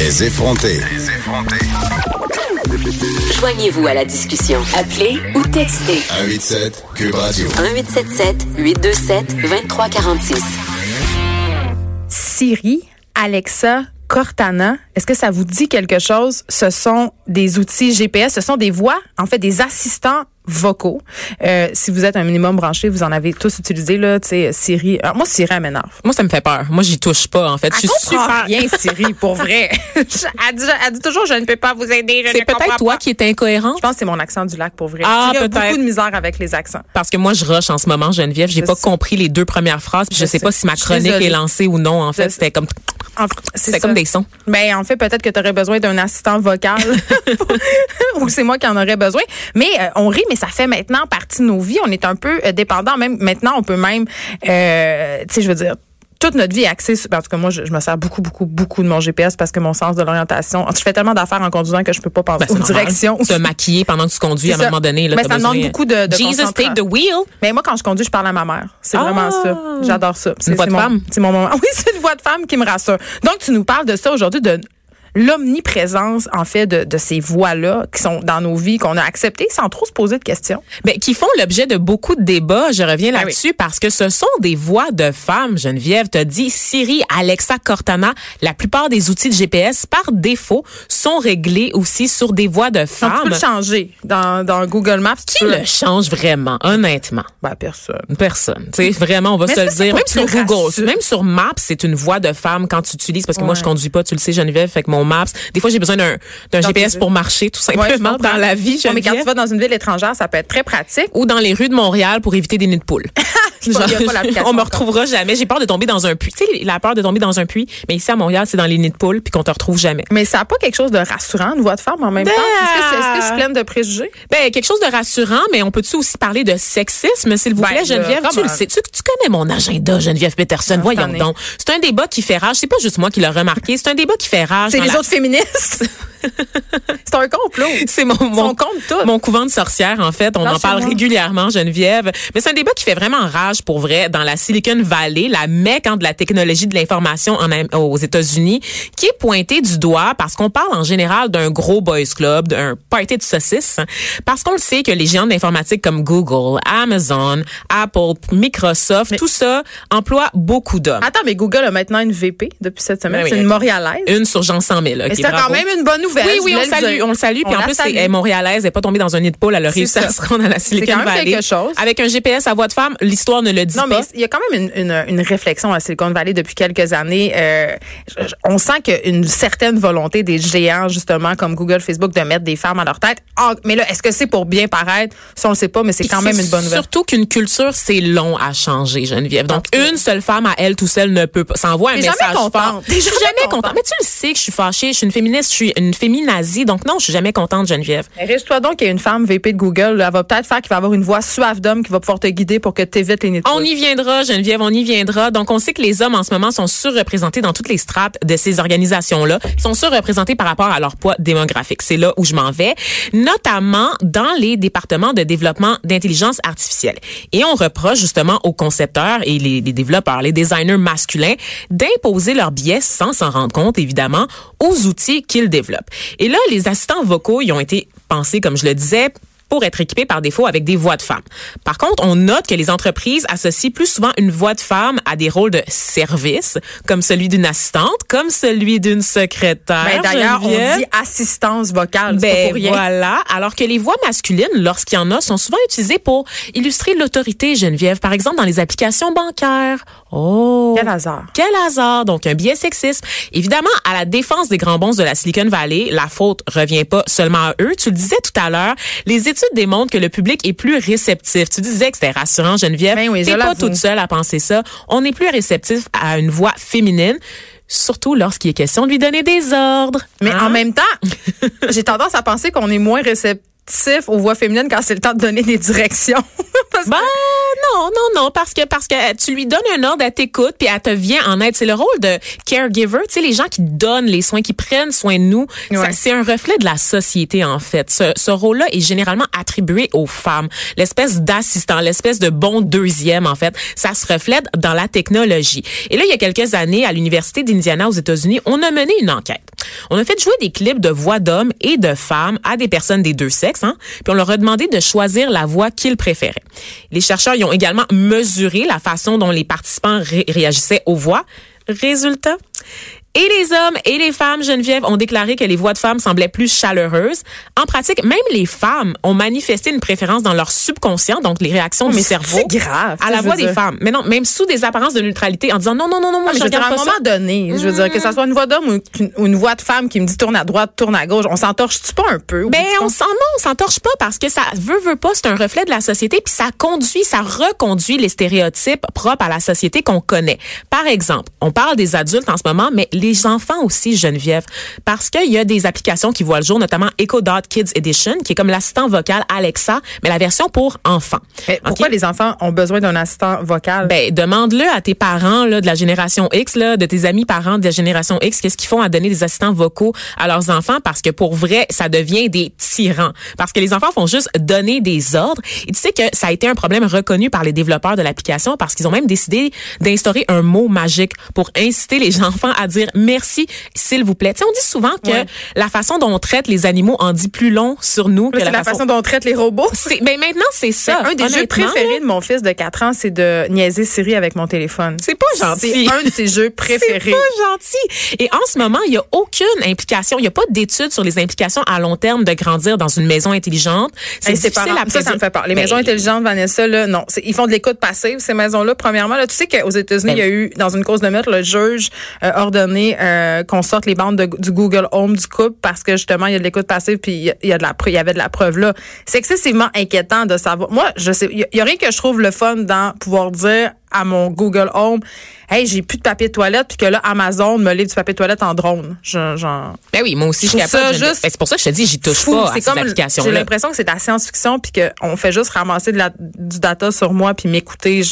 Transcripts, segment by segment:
Les effrontés. Joignez-vous à la discussion. Appelez ou textez 187 Cube Radio. 1877 827 2346. Siri, Alexa, Cortana, est-ce que ça vous dit quelque chose? Ce sont des outils GPS, ce sont des voix, en fait, des assistants vocaux. Euh, si vous êtes un minimum branché, vous en avez tous utilisé là, tu sais Siri. Alors, moi Siri elle m'énerve. Moi ça me fait peur. Moi j'y touche pas en fait. Je suis super rien Siri pour vrai. elle, dit, elle, dit, toujours je ne peux pas vous aider. C'est peut-être toi qui es incohérent? Je pense que c'est mon accent du lac pour vrai. Ah peut-être. beaucoup de misère avec les accents. Parce que moi je rush en ce moment Geneviève, j'ai pas compris les deux premières phrases, puis je, sais, pas si ma chronique est lancée ou non en fait, c'était comme c'est comme des sons. Ben en fait peut-être que tu aurais besoin d'un assistant vocal ou c'est moi qui en aurais besoin. Mais euh, on rit mais ça fait maintenant partie de nos vies. On est un peu euh, dépendant. Même maintenant, on peut même, euh, tu sais, je veux dire, toute notre vie est axée sur, en tout cas, moi, je, me sers beaucoup, beaucoup, beaucoup de mon GPS parce que mon sens de l'orientation, je fais tellement d'affaires en conduisant que je peux pas penser ben, aux directions. Se maquiller pendant que tu conduis à un moment donné. Là, mais ça demande beaucoup de, de Jesus, take the wheel. Mais moi, quand je conduis, je parle à ma mère. C'est vraiment ça. Ah! J'adore ça. C'est une voix de femme? C'est mon moment. Oui, c'est une voix de femme qui me rassure. Donc, tu nous parles de ça aujourd'hui, de l'omniprésence en fait de, de ces voix-là qui sont dans nos vies qu'on a acceptées sans trop se poser de questions. Mais qui font l'objet de beaucoup de débats. Je reviens ben là-dessus parce que ce sont des voix de femmes. Geneviève te dit Siri, Alexa, Cortana, la plupart des outils de GPS par défaut sont réglés aussi sur des voix de femmes. tu peux le changer dans, dans Google Maps. Qui le change vraiment, honnêtement? Ben personne. Personne. Tu sais vraiment, on va se le dire. Même sur Google, même sur Maps, c'est une voix de femme quand tu utilises parce que moi je conduis pas, tu le sais Geneviève, fait que mon Maps. Des fois, j'ai besoin d'un GPS pour marcher, tout simplement, dans la vie. mais quand tu vas dans une ville étrangère, ça peut être très pratique. Ou dans les rues de Montréal pour éviter des nids de poules. on me retrouvera jamais. J'ai peur de tomber dans un puits. Tu sais, la peur de tomber dans un puits. Mais ici, à Montréal, c'est dans les nids de poules puis qu'on te retrouve jamais. Mais ça n'a pas quelque chose de rassurant, une voix de femme en même temps? Est-ce que, je suis pleine de préjugés? Ben, quelque chose de rassurant, mais on peut-tu aussi parler de sexisme, s'il vous ben, plaît, Geneviève? Tu le sais. Tu, connais mon agenda, Geneviève Peterson? Voyons donc. C'est un débat qui fait rage. C'est pas juste moi qui l'ai remarqué. C'est un débat qui fait rage. C'est les autres féministes. c'est un complot. C'est mon, mon, mon couvent de sorcières, en fait. On en parle régulièrement, Geneviève. Mais c'est un débat qui fait vraiment rage pour vrai dans la Silicon Valley, la mecque hein, de la technologie de l'information aux États-Unis, qui est pointée du doigt parce qu'on parle en général d'un gros boys club, d'un party de saucisses, parce qu'on le sait que les géants d'informatique comme Google, Amazon, Apple, Microsoft, tout ça emploie beaucoup d'hommes. Attends, mais Google a maintenant une VP depuis cette semaine. c'est une Montréalaise. Une sur Jean 100 000. c'est quand même une bonne nouvelle. Oui, oui, on, salue, on le salue. Puis en plus, elle est montréalaise, elle n'est pas tombée dans un nid de poule, elle a réussi à se rendre à la Silicon Valley. chose. Avec un GPS à voix de femme, l'histoire ne le dit non, pas. mais il y a quand même une, une, une, réflexion à Silicon Valley depuis quelques années. Euh, on sent qu'il y a une certaine volonté des géants, justement, comme Google, Facebook, de mettre des femmes à leur tête. Ah, mais là, est-ce que c'est pour bien paraître? Ça, on le sait pas, mais c'est quand même une bonne nouvelle. Surtout qu'une culture, c'est long à changer, Geneviève. Donc, une seule femme à elle tout seule ne peut pas. Ça envoie un message jamais fort. Je suis jamais contente. Mais tu le sais que je suis fâchée. Je suis une féministe. Je suis une féminazie. Donc, non, je suis jamais contente, Geneviève. Riche-toi donc qu'il y a une femme VP de Google. Elle va peut-être faire qu'il va avoir une voix suave d'homme qui va pouvoir te guider pour que tu évites les nids On y viendra, Geneviève, on y viendra. Donc, on sait que les hommes, en ce moment, sont surreprésentés dans toutes les strates de ces organisations-là. Ils sont surreprésentés par rapport à leur poids démographique. C'est là où je m'en vais, notamment dans les départements de développement d'intelligence artificielle. Et on reproche justement aux concepteurs et les, les développeurs, les designers masculins, d'imposer leurs biais sans s'en rendre compte, évidemment, aux outils qu'ils développent. Et là, les assistants vocaux, ils ont été pensés, comme je le disais, pour être équipés par défaut avec des voix de femmes. Par contre, on note que les entreprises associent plus souvent une voix de femme à des rôles de service, comme celui d'une assistante, comme celui d'une secrétaire. Ben, D'ailleurs, on dit assistance vocale. Ben, pour rien. voilà. Alors que les voix masculines, lorsqu'il y en a, sont souvent utilisées pour illustrer l'autorité, Geneviève. Par exemple, dans les applications bancaires. Oh. Quel hasard. Quel hasard. Donc, un biais sexiste. Évidemment, à la défense des grands bons de la Silicon Valley, la faute revient pas seulement à eux. Tu le disais tout à l'heure, les études démontrent que le public est plus réceptif? Tu disais que c'était rassurant, Geneviève. Ben oui, T'es pas toute seule à penser ça. On est plus réceptif à une voix féminine surtout lorsqu'il est question de lui donner des ordres. Mais Hein? en même temps, j'ai tendance à penser qu'on est moins réceptif aux voix féminines quand c'est le temps de donner des directions. Parce que- Ben non, non, non, parce que parce que tu lui donnes un ordre, elle t'écoute, puis elle te vient en aide. C'est le rôle de caregiver, tu sais, les gens qui donnent les soins, qui prennent soin de nous. Ouais. C'est un reflet de la société en fait. Ce, ce rôle-là est généralement attribué aux femmes, l'espèce d'assistant, l'espèce de bon deuxième en fait. Ça se reflète dans la technologie. Et là, il y a quelques années, à l'université d'Indiana aux États-Unis, on a mené une enquête. On a fait jouer des clips de voix d'hommes et de femmes à des personnes des deux sexes, hein, puis on leur a demandé de choisir la voix qu'ils préféraient. Les chercheurs y ont également mesuré la façon dont les participants ré- réagissaient aux voix. Résultat, et les hommes et les femmes, Geneviève, ont déclaré que les voix de femmes semblaient plus chaleureuses. En pratique, même les femmes ont manifesté une préférence dans leur subconscient, donc les réactions du Mais cerveau, c'est grave, à la voix des femmes. Mais non, même sous des apparences de neutralité, en disant non, non, non, non, moi Ah, je je veux dire, à regarde un moment ça. donné, je veux dire, que ça soit une voix d'homme ou une, ou une voix de femme qui me dit tourne à droite, tourne à gauche, on s'entorche-tu pas un peu? Ben, du on s'en, non, on s'entorche pas parce que ça veut, veut pas, c'est un reflet de la société puis ça conduit, ça reconduit les stéréotypes propres à la société qu'on connaît. Par exemple, on parle des adultes en ce moment, mais les enfants aussi, Geneviève, parce qu'il y a des applications qui voient le jour, notamment Echo Dot Kids Edition, qui est comme l'assistant vocal Alexa, mais la version pour enfants. Mais pourquoi les enfants ont besoin d'un assistant vocal? Ben, demande-le à tes parents là, de la génération X, là, de tes amis parents de la génération X, qu'est-ce qu'ils font à donner des assistants vocaux à leurs enfants parce que pour vrai, ça devient des tyrans. Parce que les enfants font juste donner des ordres. Et tu sais que ça a été un problème reconnu par les développeurs de l'application parce qu'ils ont même décidé d'instaurer un mot magique pour inciter les enfants à dire merci, s'il vous plaît. Tu sais, on dit souvent que Ouais. la façon dont on traite les animaux en dit plus long sur nous que c'est la façon dont on traite les robots. Ben maintenant, c'est ça. un des jeux préférés de mon fils de 4 ans, c'est de niaiser Siri avec mon téléphone. C'est pas gentil. C'est un de ses jeux préférés. C'est pas gentil. Et en ce moment, il y a aucune implication, il y a pas d'études sur les implications à long terme de grandir dans une maison intelligente. Hey, C'est c'est difficile à ça, ça me fait peur. Les Ben, maisons intelligentes, Vanessa, là, non. Ils font de l'écoute passive, ces maisons-là. Premièrement, là, tu sais qu'aux États-Unis, Ben il y a eu, dans une cause de meurtre, le juge a ordonné euh, qu'on sorte les bandes de- du Google Home du couple parce que justement, il y a de l'écoute passive puis il y a- de la, il y avait de la preuve là. C'est excessivement inquiétant de savoir. Moi, je sais, il y, y a rien que je trouve le fun dans pouvoir dire à mon Google Home, hey, j'ai plus de papier de toilette puis que là, Amazon me livre du papier de toilette en drone. Je- Genre, Ben oui, moi aussi, je suis capable. ça de- juste Ben, c'est pour ça que je te dis, j'y touche fou. pas à C'est ces comme j'ai l'impression que c'est de la science-fiction puis qu'on fait juste ramasser de la, du data sur moi puis m'écouter.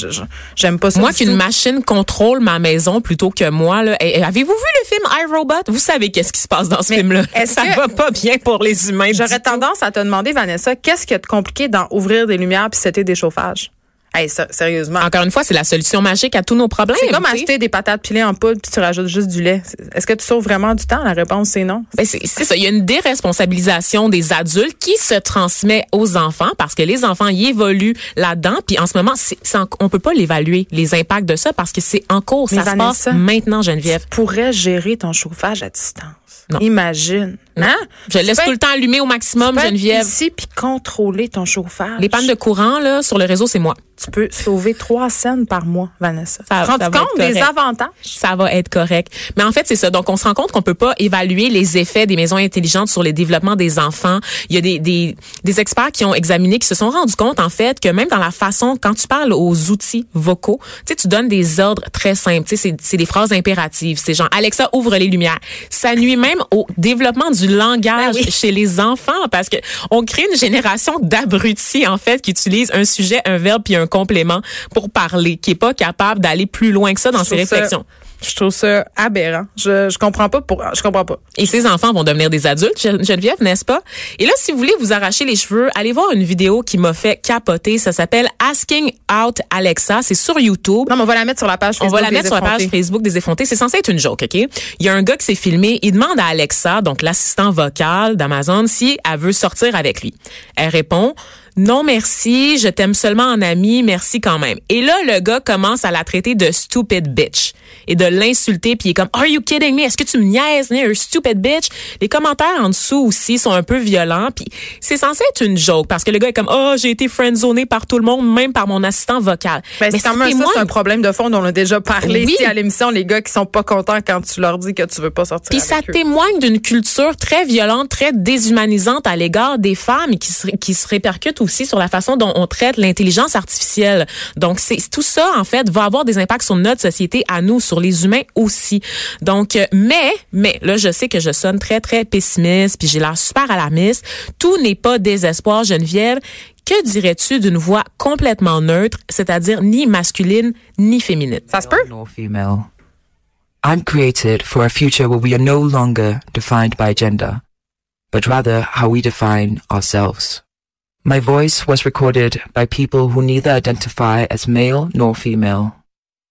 J'aime pas ça. Moi, qu'une machine contrôle ma maison plutôt que moi, là. Eh, eh, Avez-vous vu le film iRobot? Vous savez qu'est-ce qui se passe dans ce film-là. est-ce Ça que- va pas bien pour les humains. J'aurais tout. tendance à te demander, Vanessa, qu'est-ce qui est compliqué dans ouvrir des lumières puis c'était des chauffages? Hey, sérieusement. Encore une fois, c'est la solution magique à tous nos problèmes. C'est comme sais. acheter des patates pilées en poudre puis tu rajoutes juste du lait. Est-ce que tu sauves vraiment du temps? La réponse, c'est non. Ben, c'est ça. Il y a une déresponsabilisation des adultes qui se transmet aux enfants parce que les enfants y évoluent là-dedans. Puis en ce moment, c'est en- on peut pas l'évaluer les impacts de ça parce que c'est en cours. Mais ça se passe maintenant, Geneviève. Tu pourrais gérer ton chauffage à distance. Non. Imagine. Hein? Je laisse tout le temps allumé au maximum, Geneviève. ici puis contrôler ton chauffage. Les pannes de courant là sur le réseau, c'est moi. tu peux sauver trois scènes par mois, Vanessa. Ça- compte des correct. avantages? Ça va être correct. Mais en fait, c'est ça. Donc, on se rend compte qu'on peut pas évaluer les effets des maisons intelligentes sur le développement des enfants. Il y a des, des, des experts qui ont examiné, qui se sont rendus compte, en fait, que même dans la façon, quand tu parles aux outils vocaux, tu sais, tu donnes des ordres très simples. Tu sais, c'est- c'est des phrases impératives. C'est genre, Alexa, ouvre les lumières. Ça nuit même au développement du langage Ben oui. chez les enfants parce que on crée une génération d'abrutis, en fait, qui utilisent un sujet, un verbe puis un complément pour parler, qui est pas capable d'aller plus loin que ça dans Je ses ça- réflexions. Je trouve ça aberrant. Je, je comprends pas pour, je comprends pas. Et ces enfants vont devenir des adultes, Gen- Geneviève, n'est-ce pas? Et là, si vous voulez vous arracher les cheveux, allez voir une vidéo qui m'a fait capoter. Ça s'appelle Asking Out Alexa. C'est sur YouTube. Non, mais on va la mettre sur la page On Facebook. va la des mettre sur la page effrontés. Facebook des effrontés. C'est censé être une joke, OK? Il y a un gars qui s'est filmé. Il demande à Alexa, donc l'assistant vocal d'Amazon, si elle veut sortir avec lui. Elle répond, non merci, je t'aime seulement en ami, merci quand même. Et là, le gars commence à la traiter de stupid bitch et de l'insulter puis il est comme Are you kidding me? Est-ce que tu me niaises, you're a stupid bitch? Les commentaires en dessous aussi sont un peu violents puis c'est censé être une joke parce que le gars est comme Oh, j'ai été friendzoné par tout le monde, même par mon assistant vocal. Ben, Mais c'est quand même ça, c'est un problème de fond dont on a déjà parlé Oui. ici à l'émission. Les gars qui sont pas contents quand tu leur dis que tu veux pas sortir Puis ça eux. témoigne d'une culture très violente, très déshumanisante à l'égard des femmes et qui se, qui se répercute aussi sur la façon dont on traite l'intelligence artificielle. Donc, c'est tout ça, en fait, va avoir des impacts sur notre société à nous, sur les humains aussi. Donc, euh, mais, mais, là, je sais que je sonne très, très pessimiste, puis j'ai l'air super alarmiste. Tout n'est pas désespoir, Geneviève. Que dirais-tu d'une voix complètement neutre, c'est-à-dire ni masculine ni féminine? Ça se peut? I'm created for a future where we are no longer defined by gender, but rather how we define ourselves. My voice was recorded by people who neither identify as male nor female,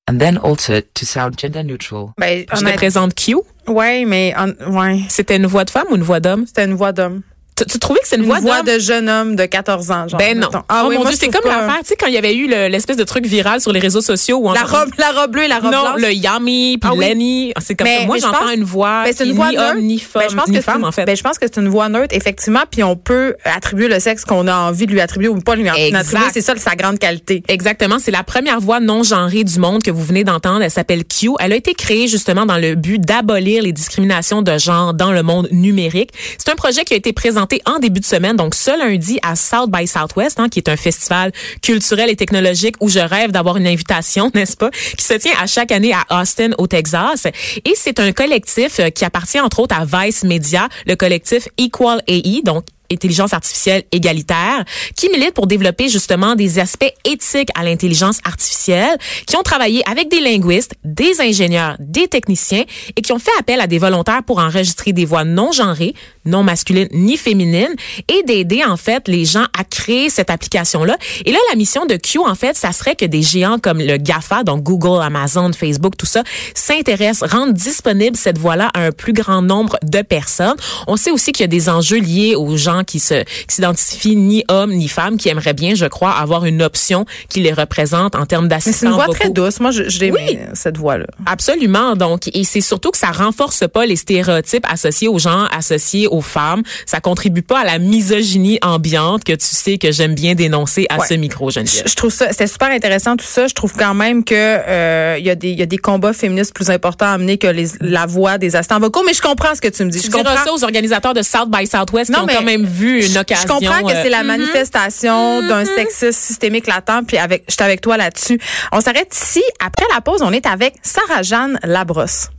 and then altered to sound gender neutral. Ben, Je te honnête- présente Q. ouais, mais hon- ouais, C'était une voix de femme ou une voix d'homme? c'était une voix d'homme. Tu, trouvais que c'est une, Une voix, de jeune homme de 14 ans, genre. Ben non. Ah oh oui, mon moi, Dieu, c'est comme l'affaire, tu sais, quand il y avait eu le- l'espèce de truc viral sur les réseaux sociaux où on La robe, la robe bleue et la robe non, blanche. le Yami puis Ah. Lenny, c'est comme Mais- ça. Moi, j'entends une voix Ben, c'est une voix ni neutre. homme ni femme, Ben, je pense ni que femme en fait. Ben, je pense que c'est une voix neutre, effectivement, puis on peut attribuer le sexe qu'on a envie de lui attribuer ou pas lui attribuer. C'est ça sa grande qualité. Exactement, c'est la première voix non genrée du monde que vous venez d'entendre. Elle s'appelle Q. Elle a été créée justement dans le but d'abolir les discriminations de genre dans le monde numérique. C'est un projet qui a été présenté en début de semaine, donc ce lundi à South by Southwest, hein, qui est un festival culturel et technologique où je rêve d'avoir une invitation, n'est-ce pas, qui se tient à chaque année à Austin, au Texas. Et c'est un collectif euh, qui appartient entre autres à Vice Media, le collectif Equal AI, donc intelligence artificielle égalitaire, qui milite pour développer justement des aspects éthiques à l'intelligence artificielle, qui ont travaillé avec des linguistes, des ingénieurs, des techniciens et qui ont fait appel à des volontaires pour enregistrer des voix non genrées, non masculines ni féminines et d'aider en fait les gens à créer cette application-là. Et là, la mission de Q, en fait, ça serait que des géants comme le GAFA, donc Google, Amazon, Facebook, tout ça, s'intéressent, rendent disponible cette voix-là à un plus grand nombre de personnes. On sait aussi qu'il y a des enjeux liés aux gens qui se qui s'identifient ni hommes ni femmes, qui aimeraient bien, je crois, avoir une option qui les représente en termes Mais c'est une voix vocaux. très douce. Moi, je, je l'aime, Oui. cette voix-là. Absolument. Donc, et c'est surtout que ça renforce pas les stéréotypes associés aux gens, associés aux femmes. Ça contribue pas à la misogynie ambiante que tu sais que j'aime bien dénoncer à Ouais. ce micro, Je, Geneviève. je trouve ça, c'était super intéressant tout ça. Je trouve quand même que euh, il y a des, il y a des combats féministes plus importants à mener que les, la voix des assistants vocaux. Mais je comprends ce que tu me dis. Tu je comprends. ça aux organisateurs de South by Southwest Non, qui ont mais quand même vu une Je- occasion. Je comprends que c'est la euh, manifestation d'un sexisme systémique latent, puis avec, je suis avec toi là-dessus. On s'arrête ici. Après la pause, on est avec Sarah-Jeanne Labrosse.